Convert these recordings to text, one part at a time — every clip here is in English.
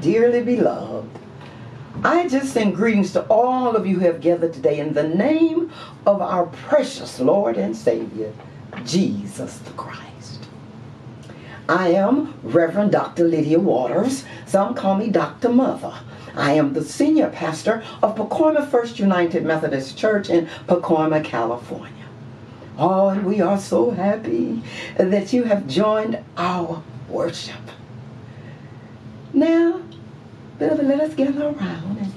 dearly beloved. I just send greetings to all of you who have gathered today in the name of our precious Lord and Savior, Jesus the Christ. I am Reverend Dr. Lydia Waters. Some call me Dr. Mother. I am the senior pastor of Pacoima First United Methodist Church in Pacoima, California. Oh, and we are so happy that you have joined our worship. Now, beloved, let us gather around and,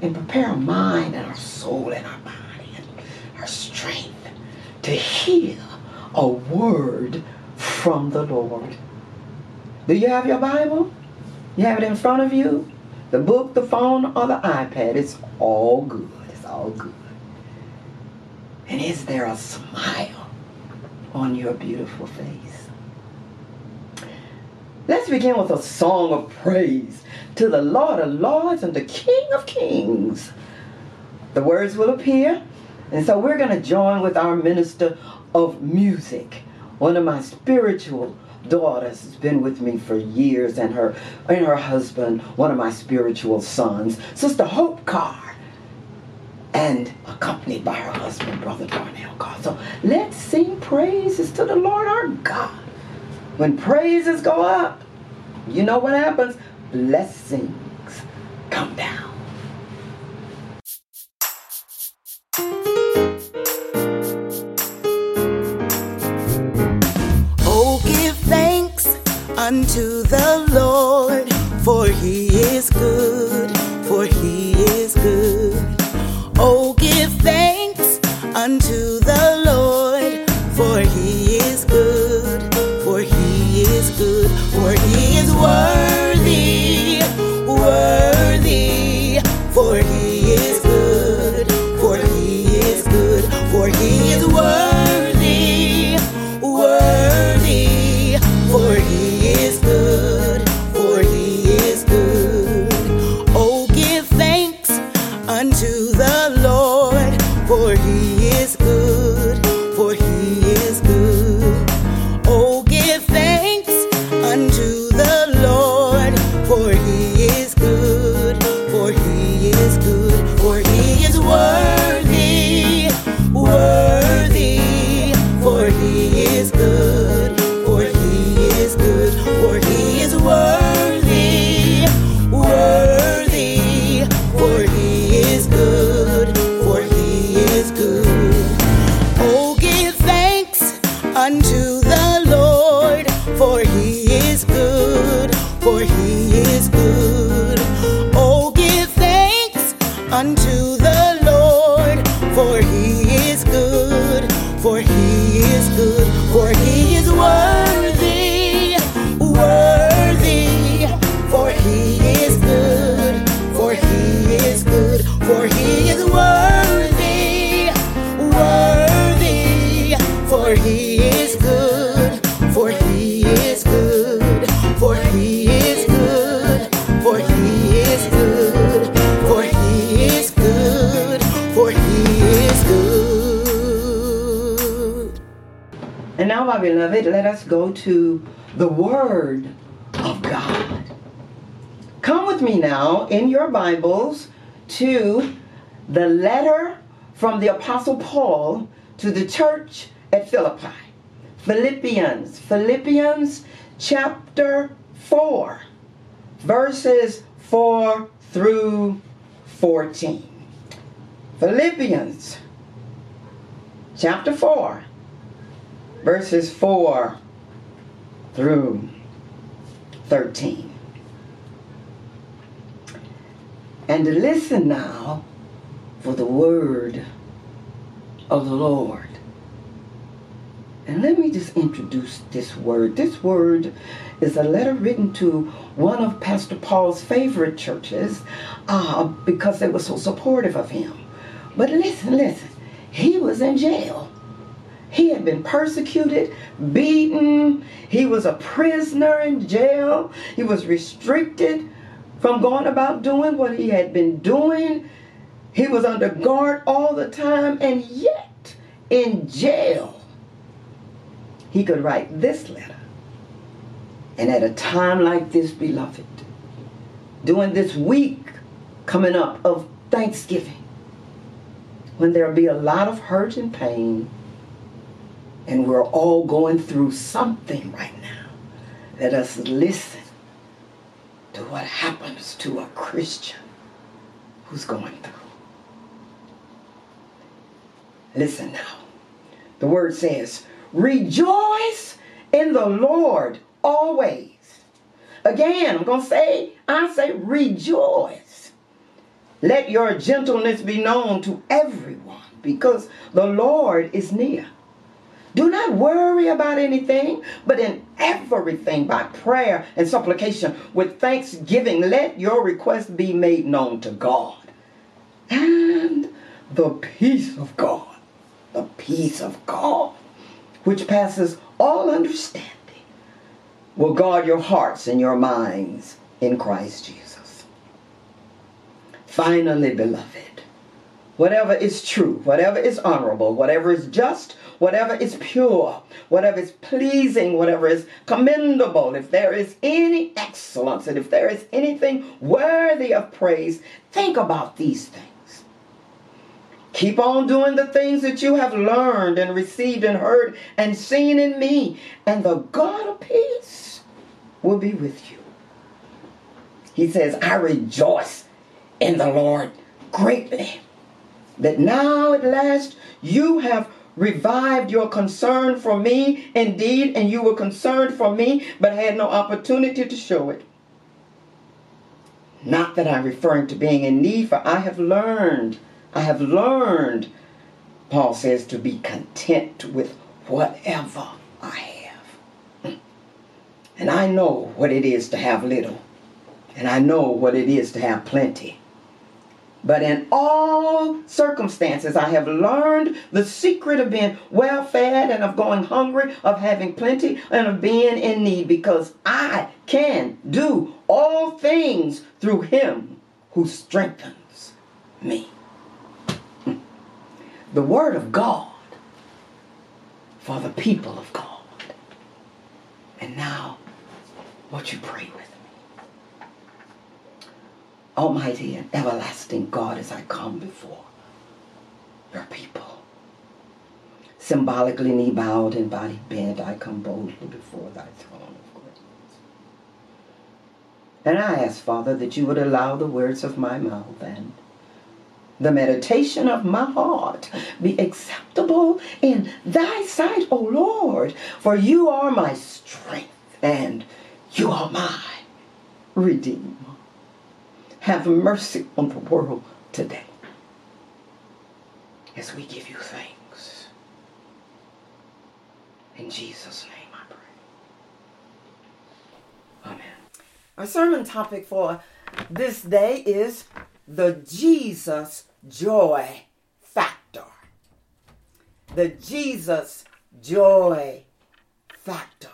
and prepare our mind and our soul and our body and our strength to hear a word from the Lord. Do you have your Bible? You have it in front of you? The book, the phone, or the iPad? It's all good. It's all good. And is there a smile on your beautiful face? Let's begin with a song of praise to the Lord of Lords and the King of Kings. The words will appear, and so we're going to join with our minister of music, one of my spiritual daughters has been with me for years and her and her husband one of my spiritual sons sister hope carr and accompanied by her husband brother darnell carr. So let's sing praises to the lord our god. When praises go up you know what happens blessings. Come down. Oh, give thanks unto the Lord, for he is good, in your Bibles to the letter from the Apostle Paul to the church at Philippi. Philippians, Philippians chapter 4, verses 4 through 14. Philippians chapter 4, verses 4 through 13. And listen now for the word of the Lord. And let me just introduce this word. This word is a letter written to one of Pastor Paul's favorite churches uh, because they were so supportive of him. But listen, listen, he was in jail. He had been persecuted, beaten. He was a prisoner in jail. He was restricted from going about doing what he had been doing. He was under guard all the time, and yet in jail, he could write this letter. And at a time like this, beloved, during this week coming up of Thanksgiving, when there'll be a lot of hurt and pain, and we're all going through something right now, let us listen to what happens to a Christian who's going through. Listen now. The word says, Rejoice in the Lord always. Again, I'm going to say, I say, rejoice. Let your gentleness be known to everyone because the Lord is near. Do not worry about anything, but in everything by prayer and supplication with thanksgiving, let your request be made known to God. And the peace of God, the peace of God, which passes all understanding, will guard your hearts and your minds in Christ Jesus. Finally, beloved, whatever is true, whatever is honorable, whatever is just, whatever is pure, whatever is pleasing, whatever is commendable, if there is any excellence, and if there is anything worthy of praise, think about these things. Keep on doing the things that you have learned and received and heard and seen in me, and the God of peace will be with you. He says, I rejoice in the Lord greatly that now at last you have revived your concern for me indeed, and you were concerned for me, but had no opportunity to show it. Not that I'm referring to being in need, for I have learned, I have learned, Paul says, to be content with whatever I have. And I know what it is to have little, and I know what it is to have plenty. But in all circumstances, I have learned the secret of being well fed and of going hungry, of having plenty, and of being in need because I can do all things through Him who strengthens me. Hmm. The Word of God for the people of God. And now, what you pray with. Almighty and everlasting God, as I come before your people. Symbolically knee bowed and body bent, I come boldly before thy throne of grace. And I ask, Father, that you would allow the words of my mouth and the meditation of my heart be acceptable in thy sight, O Lord, for you are my strength and you are my redeemer. Have mercy on the world today as we give you thanks. In Jesus' name I pray. Amen. Our sermon topic for this day is the Jesus joy factor. The Jesus joy factor.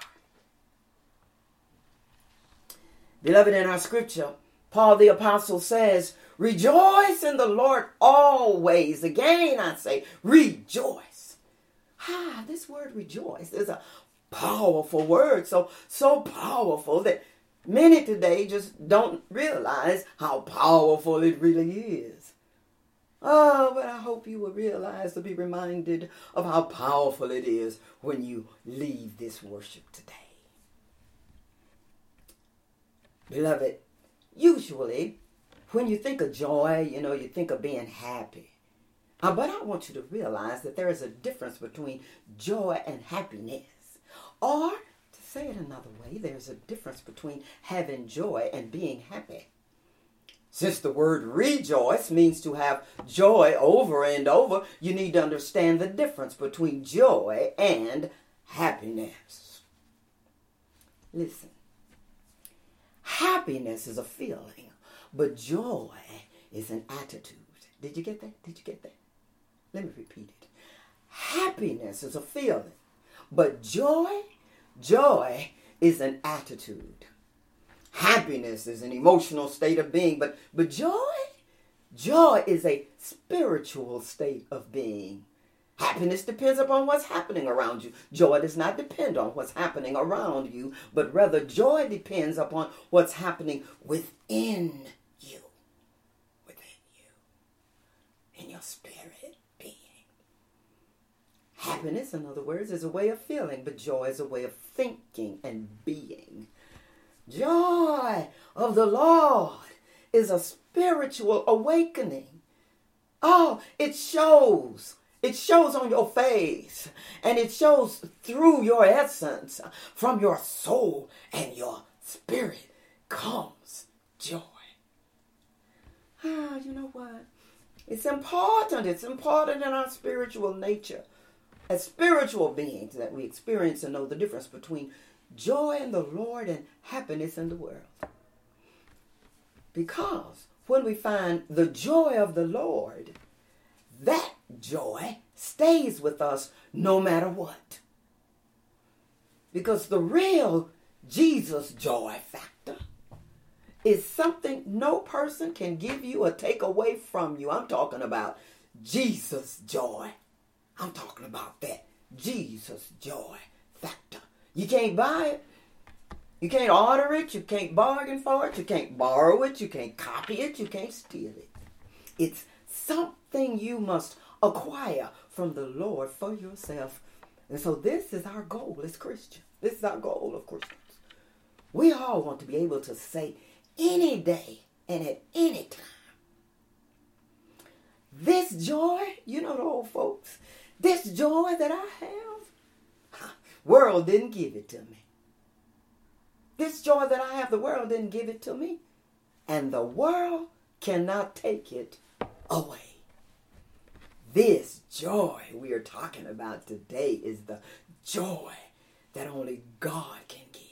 Beloved, in our scripture, Paul the Apostle says, Rejoice in the Lord always. Again, I say, rejoice. Ah, this word rejoice is a powerful word. So, so powerful that many today just don't realize how powerful it really is. Oh, but I hope you will realize to be reminded of how powerful it is when you leave this worship today. Beloved, usually when you think of joy, you know, you think of being happy. Uh, but I want you to realize that there is a difference between joy and happiness. Or, to say it another way, there's a difference between having joy and being happy. Since the word rejoice means to have joy over and over, you need to understand the difference between joy and happiness. Listen, happiness is a feeling, but joy is an attitude. Did you get that? Did you get that? Let me repeat it. Happiness is a feeling, but joy, joy is an attitude. Happiness is an emotional state of being, but, but joy, joy is a spiritual state of being. Happiness depends upon what's happening around you. Joy does not depend on what's happening around you, but rather joy depends upon what's happening within you. Within you. In your spirit being. Happiness, in other words, is a way of feeling, but joy is a way of thinking and being. Joy of the Lord is a spiritual awakening. Oh, it shows it shows on your face and it shows through your essence from your soul and your spirit comes joy. Ah, you know what? It's important. It's important in our spiritual nature. As spiritual beings that we experience and know the difference between joy in the Lord and happiness in the world. Because when we find the joy of the Lord, that joy stays with us no matter what. Because the real Jesus joy factor is something no person can give you or take away from you. I'm talking about Jesus joy. I'm talking about that Jesus joy factor. You can't buy it. You can't order it. You can't bargain for it. You can't borrow it. You can't copy it. You can't steal it. It's something you must acquire from the Lord for yourself. And so this is our goal as Christians. This is our goal of Christians. We all want to be able to say any day and at any time, this joy, you know the old folks, this joy that I have, world didn't give it to me. This joy that I have, the world didn't give it to me. And the world cannot take it away. This joy we are talking about today is the joy that only God can give.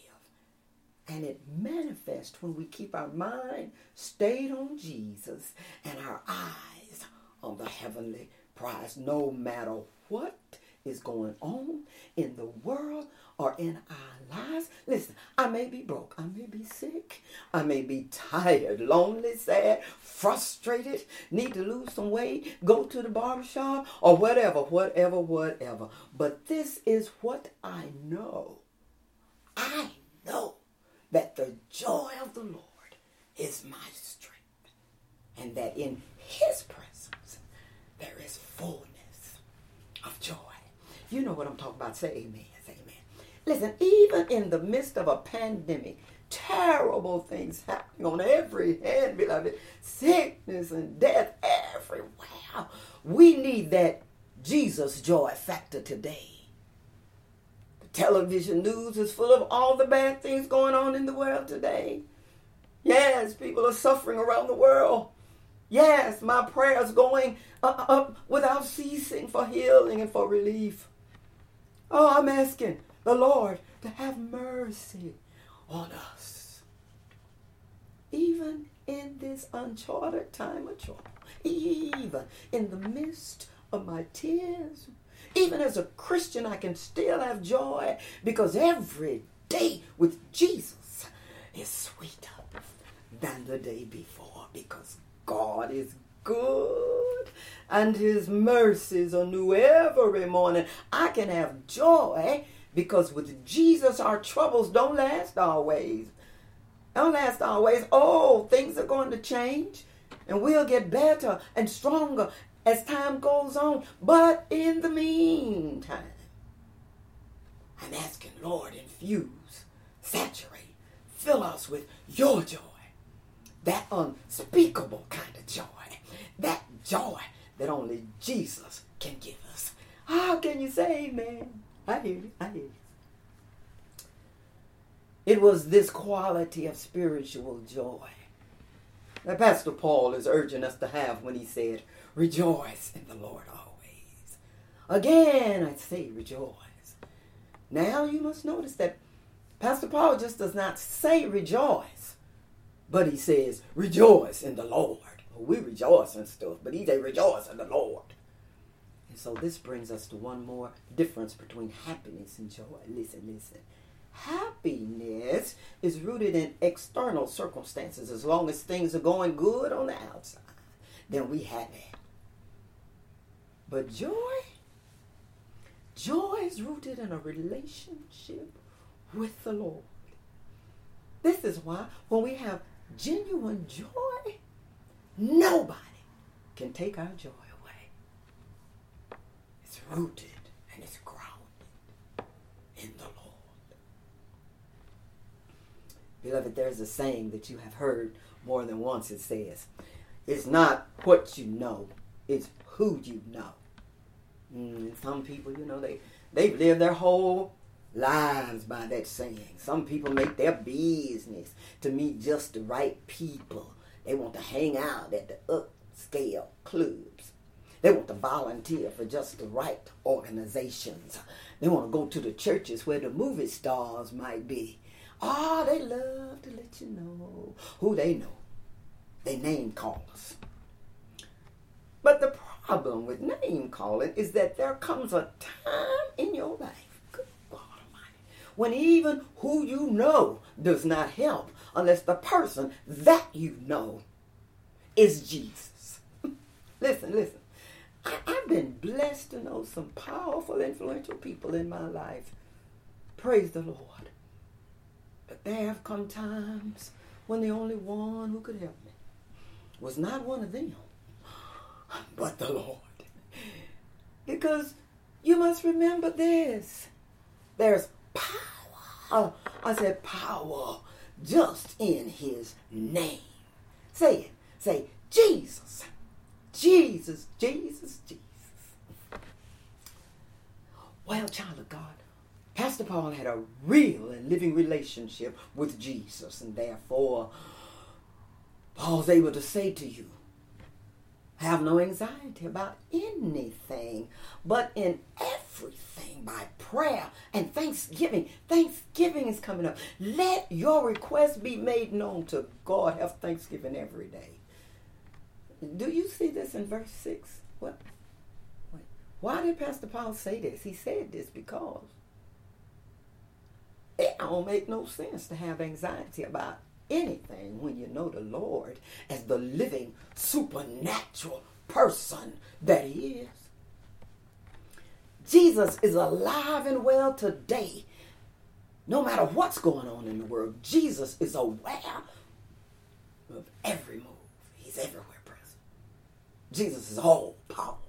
And it manifests when we keep our mind stayed on Jesus and our eyes on the heavenly prize, no matter what is going on in the world or in our lives. Listen, I may be broke, I may be sick, I may be tired, lonely, sad, frustrated, need to lose some weight, go to the barbershop, or whatever, whatever, whatever. But this is what I know. I know that the joy of the Lord is my strength, and that in His presence there is fullness of joy. You know what I'm talking about. Say amen. Say amen. Listen, even in the midst of a pandemic, terrible things happening on every hand, beloved, sickness and death everywhere. We need that Jesus joy factor today. The television news is full of all the bad things going on in the world today. Yes, people are suffering around the world. Yes, my prayers going up, up without ceasing for healing and for relief. Oh, I'm asking the Lord to have mercy on us. Even in this uncharted time of trouble, even in the midst of my tears, even as a Christian, I can still have joy because every day with Jesus is sweeter than the day before because God is good and his mercies are new every morning. I can have joy because with Jesus, our troubles don't last always. Don't last always. Oh, things are going to change and we'll get better and stronger as time goes on. But in the meantime, I'm asking, Lord, infuse, saturate, fill us with your joy. That unspeakable kind of joy. That joy that only Jesus can give us. How can you say amen? I hear you. I hear you. It was this quality of spiritual joy that Pastor Paul is urging us to have when he said, Rejoice in the Lord always. Again, I say rejoice. Now you must notice that Pastor Paul just does not say rejoice, but he says rejoice in the Lord. We rejoice and stuff, but he say rejoice in the Lord. And so this brings us to one more difference between happiness and joy. Listen, listen. Happiness is rooted in external circumstances. As long as things are going good on the outside, then we happy. But joy, Joy is rooted in a relationship with the Lord. This is why when we have genuine joy, nobody can take our joy away. It's rooted and it's grounded in the Lord. Beloved, there's a saying that you have heard more than once. It says, It's not what you know, it's who you know. Mm, some people, you know, they, they've lived their whole lives by that saying. Some people make their business to meet just the right people. They want to hang out at the upscale clubs. They want to volunteer for just the right organizations. They want to go to the churches where the movie stars might be. Ah, oh, they love to let you know who they know. They name callers. But the problem with name calling is that there comes a time in your life, good God Almighty, when even who you know does not help unless the person that you know is Jesus. listen, listen. I, I've been blessed to know some powerful, influential people in my life. Praise the Lord. But there have come times when the only one who could help me was not one of them, but the Lord. Because you must remember this there's power. I said power just in his name. Say it. Say, Jesus. Jesus, Jesus, Jesus. Well, child of God, Pastor Paul had a real and living relationship with Jesus, and therefore, Paul's able to say to you, have no anxiety about anything, but in everything by prayer and thanksgiving. Thanksgiving is coming up. Let your request be made known to God. Have thanksgiving every day. Do you see this in verse 6? What? Why did Pastor Paul say this? He said this because it don't make no sense to have anxiety about anything when you know the Lord as the living supernatural person that he is. Jesus is alive and well today. No matter what's going on in the world, Jesus is aware of every move. He's everywhere present. Jesus is all powerful.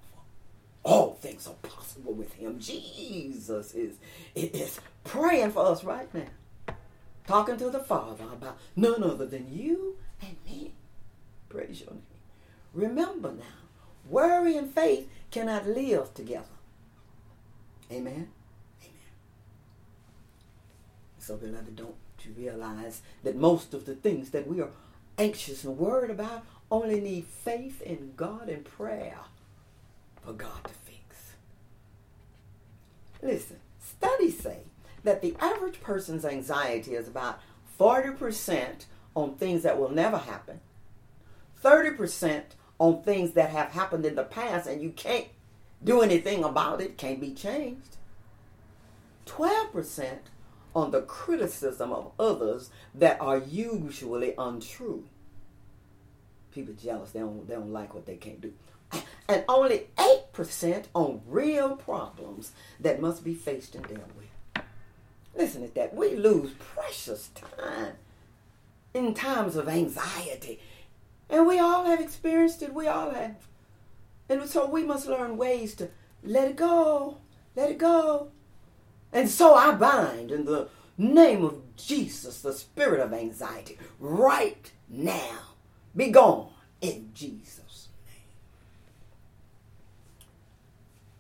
All things are possible with him. Jesus is, is praying for us right now. Talking to the Father about none other than you and me. Praise your name. Remember now, worry and faith cannot live together. Amen. Amen. So, beloved, don't you realize that most of the things that we are anxious and worried about only need faith in God and prayer for God to fix. Listen, studies say that the average person's anxiety is about 40% on things that will never happen, 30% on things that have happened in the past and you can't do anything about it, can't be changed, 12% on the criticism of others that are usually untrue. People jealous, they don't, they don't like what they can't do and only 8% on real problems that must be faced and dealt with. Listen to that. We lose precious time in times of anxiety. And we all have experienced it. We all have. And so we must learn ways to let it go. Let it go. And so I bind in the name of Jesus the spirit of anxiety right now. Be gone in Jesus.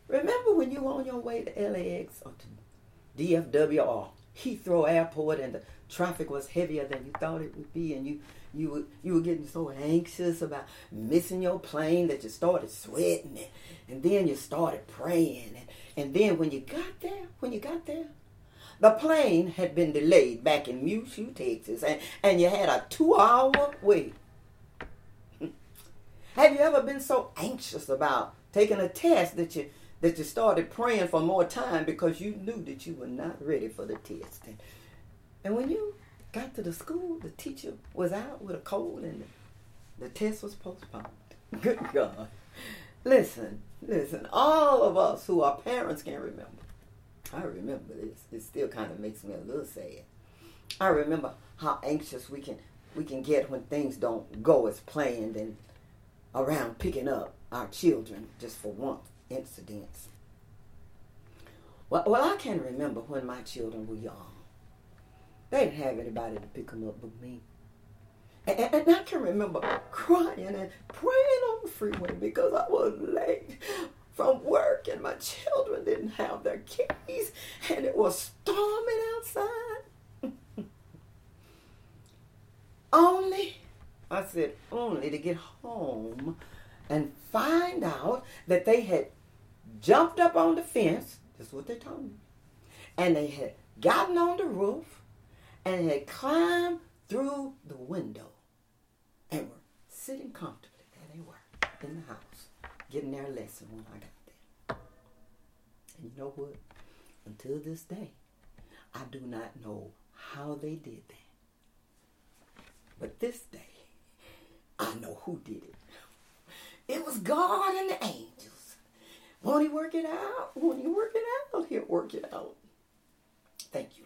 Name. Remember when you were on your way to LAX or to DFW or Heathrow Airport and the traffic was heavier than you thought it would be and you you were, you were getting so anxious about missing your plane that you started sweating and, and then you started praying and, and then when you got there when you got there the plane had been delayed back in Muleshoe, Texas and, and you had a two hour wait have you ever been so anxious about taking a test that you that you started praying for more time because you knew that you were not ready for the test. And, and when you got to the school, the teacher was out with a cold and the, test was postponed. Good God. Listen, listen, all of us who are parents can remember I remember this. It still kind of makes me a little sad. I remember how anxious we can we can get when things don't go as planned and around picking up our children just for one incidents. Well, well, I can remember when my children were young. They didn't have anybody to pick them up but me. And, and, I can remember crying and praying on the freeway because I was late from work and my children didn't have their keys and it was storming outside. only, I said, only to get home and find out that they had jumped up on the fence. That's what they told me. And they had gotten on the roof and had climbed through the window and were sitting comfortably. There they were in the house, getting their lesson when I got there. And you know what? Until this day, I do not know how they did that. But this day, I know who did it. It was God and the angels. Won't he work it out? Won't he work it out? He'll work it out. Thank you.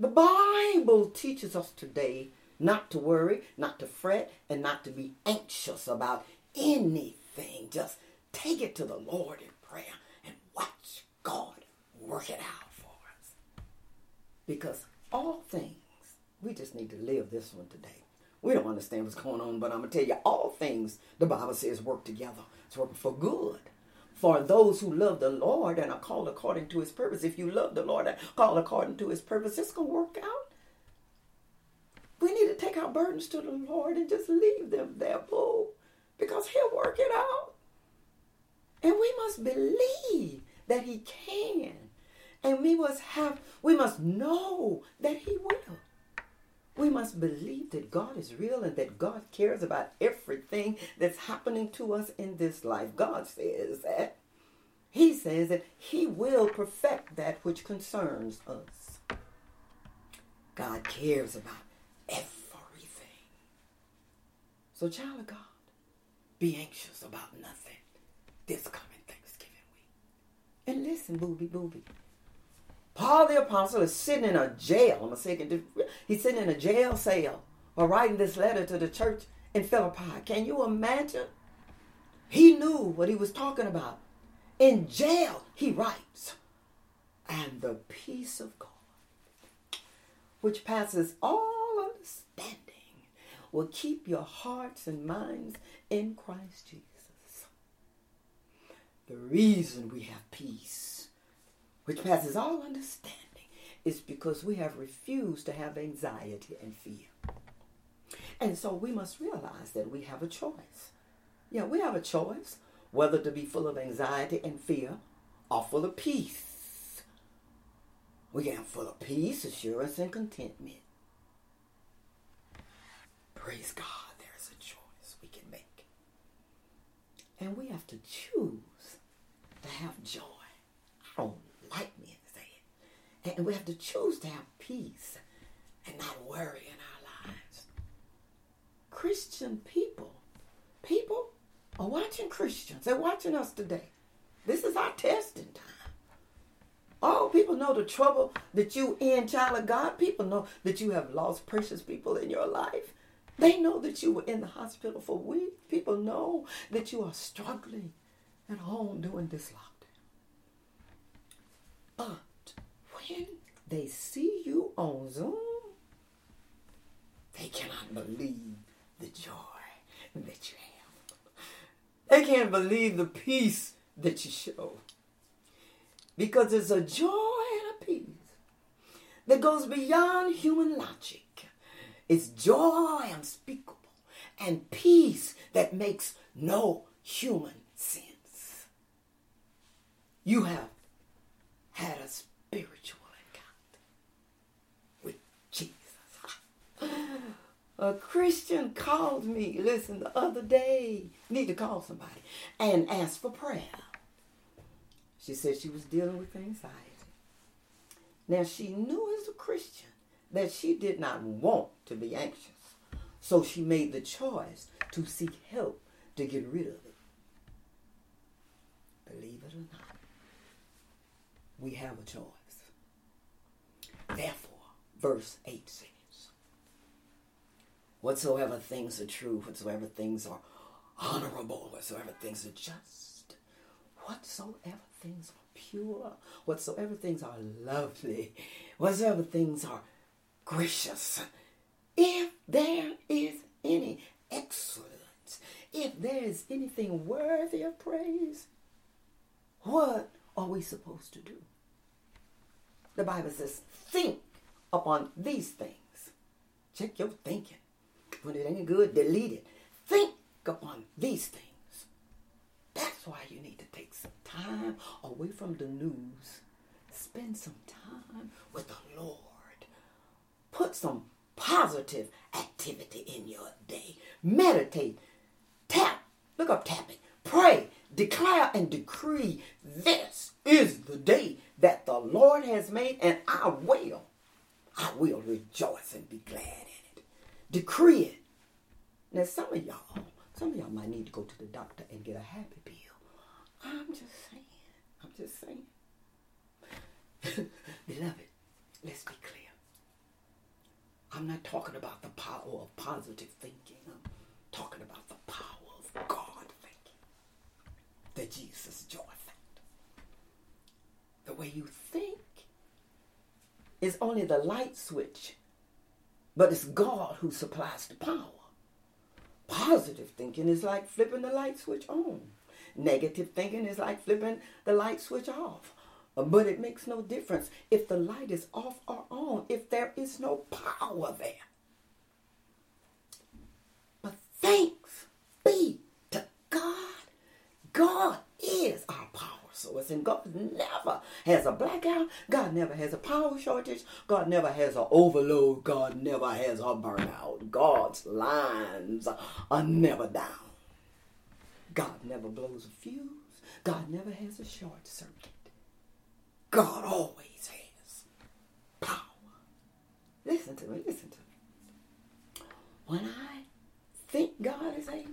The Bible teaches us today not to worry, not to fret, and not to be anxious about anything. Just take it to the Lord in prayer and watch God work it out for us. Because all things, we just need to live this one today. We don't understand what's going on, but I'm going to tell you, all things, the Bible says, work together. It's working for good. For those who love the Lord and are called according to his purpose. If you love the Lord and called according to his purpose, it's going to work out. We need to take our burdens to the Lord and just leave them there, boo, because he'll work it out. And we must believe that he can. And we must have, we must know that he will. We must believe that God is real and that God cares about everything that's happening to us in this life. God says that. He says that He will perfect that which concerns us. God cares about everything. So, child of God, be anxious about nothing this coming Thanksgiving week. And listen, booby, booby. Paul the apostle is sitting in a jail. I'm a second. He's sitting in a jail cell or writing this letter to the church in Philippi. Can you imagine? He knew what he was talking about. In jail, he writes, and the peace of God, which passes all understanding, will keep your hearts and minds in Christ Jesus. The reason we have peace which passes all understanding, is because we have refused to have anxiety and fear. And so we must realize that we have a choice. Yeah, we have a choice whether to be full of anxiety and fear or full of peace. We can full of peace, assurance, and contentment. Praise God, there's a choice we can make. And we have to choose to have joy. I don't like me and say it. And we have to choose to have peace and not worry in our lives. Christian people, people are watching Christians. They're watching us today. This is our testing time. All people know the trouble that you in, child of God. People know that you have lost precious people in your life. They know that you were in the hospital for weeks. People know that you are struggling at home doing this lockdown. But uh, they see you on Zoom, they cannot believe the joy that you have. They can't believe the peace that you show. Because it's a joy and a peace that goes beyond human logic. It's joy unspeakable and peace that makes no human sense. You have had a spiritual encounter with Jesus. A Christian called me, listen, the other day, need to call somebody, and ask for prayer. She said she was dealing with anxiety. Now, she knew as a Christian that she did not want to be anxious. So she made the choice to seek help to get rid of it. Believe it or not. we have a choice. Therefore, verse 8 says, Whatsoever things are true, whatsoever things are honorable, whatsoever things are just, whatsoever things are pure, whatsoever things are lovely, whatsoever things are gracious, if there is any excellence, if there is anything worthy of praise, what are we supposed to do? The Bible says, think upon these things. Check your thinking. When it ain't good, delete it. Think upon these things. That's why you need to take some time away from the news. Spend some time with the Lord. Put some positive activity in your day. Meditate. Tap. Look up tapping. Pray. Declare and decree this is the day that the Lord has made, and I will. I will rejoice and be glad. Decree it. Now, some of y'all, some of y'all might need to go to the doctor and get a happy pill. I'm just saying. I'm just saying. Beloved, let's be clear. I'm not talking about the power of positive thinking. I'm talking about the power of God thinking. The Jesus joy factor. The way you think is only the light switch, but it's God who supplies the power. Positive thinking is like flipping the light switch on. Negative thinking is like flipping the light switch off. Uh, but it makes no difference if the light is off or on, if there is no power there. But thanks be to God. God is our source, and God never has a blackout. God never has a power shortage. God never has an overload. God never has a burnout. God's lines are never down. God never blows a fuse. God never has a short circuit. God always has power. Listen to me, listen to me. When I think God is able,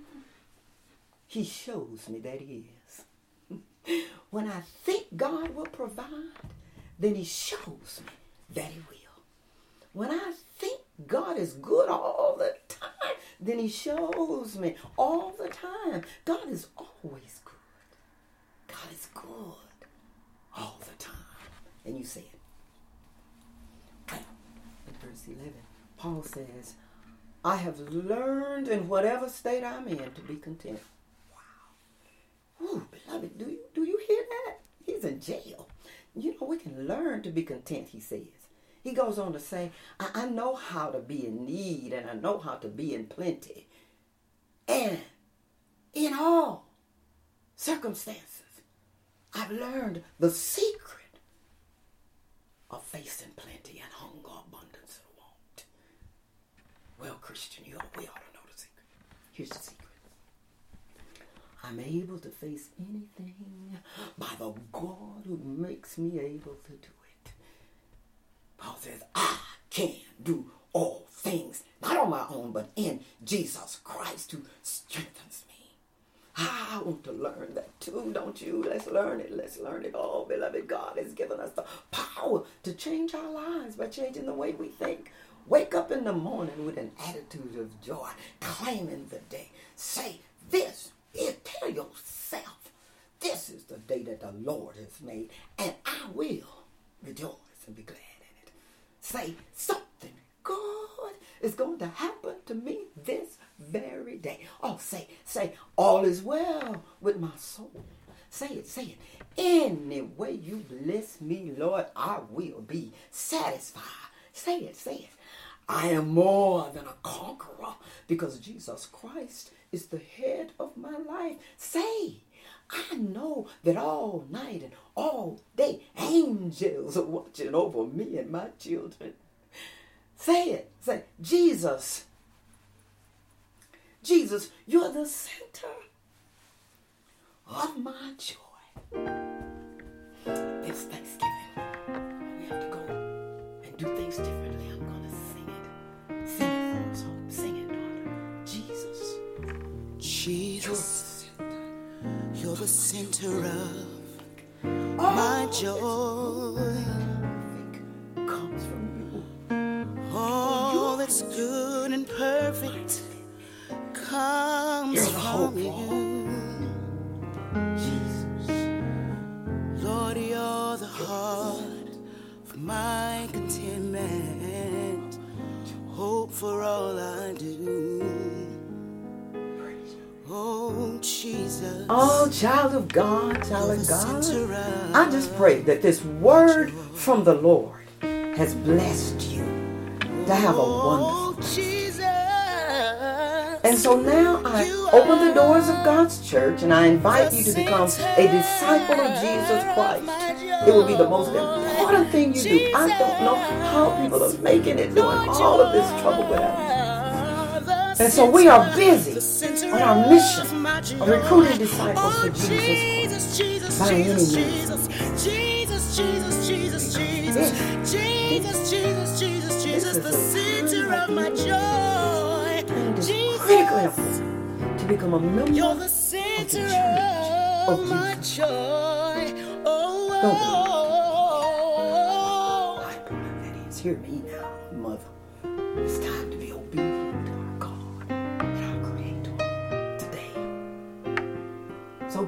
He shows me that He is. When I think God will provide, then He shows me that He will. When I think God is good all the time, then He shows me all the time. God is always good. God is good all the time. And you say it. Well, in verse 11, Paul says, I have learned in whatever state I'm in to be content. Ooh, beloved, do you, do you hear that? He's in jail. You know, we can learn to be content, he says. He goes on to say, I, I know how to be in need and I know how to be in plenty. And in all circumstances, I've learned the secret of facing plenty and hunger, abundance, and want. Well, Christian, you we ought to know the secret. Here's the secret. I'm able to face anything by the God who makes me able to do it. Paul says, I can do all things, not on my own, but in Jesus Christ who strengthens me. Ah, I want to learn that too, don't you? Let's learn it. Let's learn it. Oh, beloved, God has given us the power to change our lives by changing the way we think. Wake up in the morning with an attitude of joy, claiming the day. Say this. Tell yourself, this is the day that the Lord has made, and I will rejoice and be glad in it. Say something good is going to happen to me this very day. Oh, say, say, all is well with my soul. Say it, say it. Any way you bless me, Lord, I will be satisfied. Say it, say it. I am more than a conqueror because Jesus Christ is the head of my life. Say, I know that all night and all day angels are watching over me and my children. Say it. Say, Jesus. Jesus, you're the center of my joy. Thanksgiving. The center of my joy. comes from you. All that's good and perfect comes You're the hope, from you. Jesus. Lord, you're the heart of my contentment. Hope for all I do. Jesus. Oh, child of God, child of God. I just pray that this word from the Lord has blessed you to have a wonderful. Oh, Jesus. And so now I open the doors of God's church and I invite you to become a disciple of Jesus Christ. It will be the most important thing you do. I don't know how people are making it doing all of this trouble without. And so we are busy on our mission recruiting disciples for Jesus Jesus, by any Jesus, means. Jesus, Jesus, Jesus, Jesus, Jesus, Jesus, Jesus, Jesus, Jesus, the center of my joy. Jesus, to become a member you're the of center the of of my joy. Oh, oh, oh, Bible that is. Hear me now, mother. It's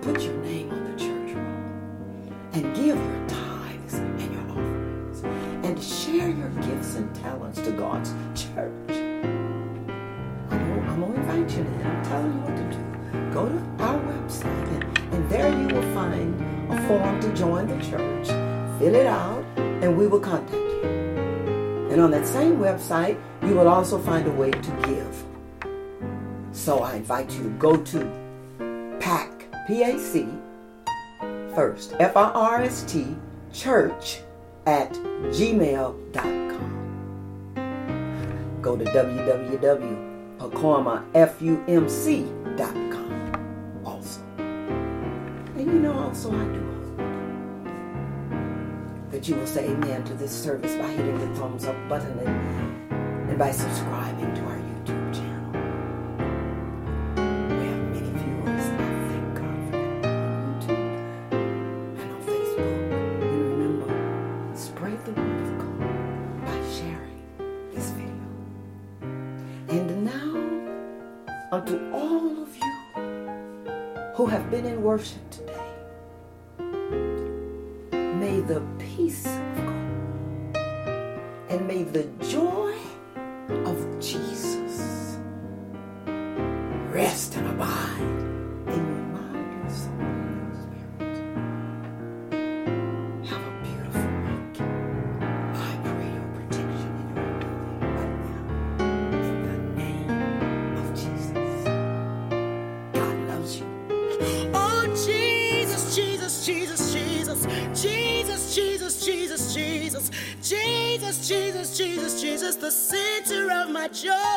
Put your name on the church roll and give your tithes and your offerings and share your gifts and talents to God's church. I'm gonna, invite you to I'm telling you what to do. Go to our website and, and there you will find a form to join the church. Fill it out and we will contact you. And on that same website, you will also find a way to give. So I invite you to go to PAC, first, F-I-R-S-T, church at gmail.com. Go to www.pacoimafumc.com also. And you know also I do that you will say amen to this service by hitting the thumbs up button and, and by subscribing worship today, may the peace of God and may the joy of Jesus rest and abide in your mind, your soul, joy.